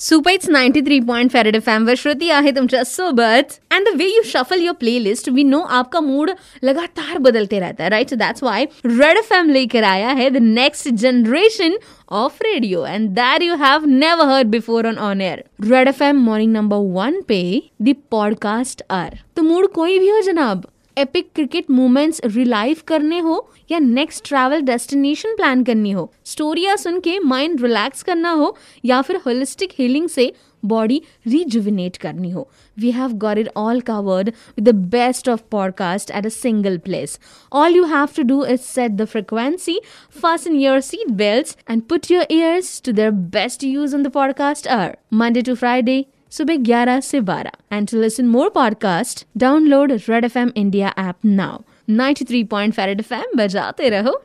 Super it's 93 फेरेड FM व श्रुति आहे तुमच्या सोबत and the way you shuffle your playlist we know आपका मूड लगातार बदलते रहता है right that's why red FM लेकर आया है the next generation of radio and that you have never heard before on on air red FM morning number one पे the podcast are तो मूड कोई भी हो जनाब एपिक क्रिकेट मोमेंट्स रिलाइव करने हो या नेक्स्ट ट्रैवल डेस्टिनेशन प्लान करनी हो स्टोरिया सुन के माइंड रिलैक्स करना हो या फिर होलिस्टिक हीलिंग से बॉडी रिजुविनेट करनी हो we have got it all covered with the best of podcast at a single place all you have to do is set the frequency fasten your seat belts and put your ears to their best use on the podcast hour, monday to friday सुबह 11 से 12 and to listen more podcast download red F M India app now 93.5 F M बजाते रहो।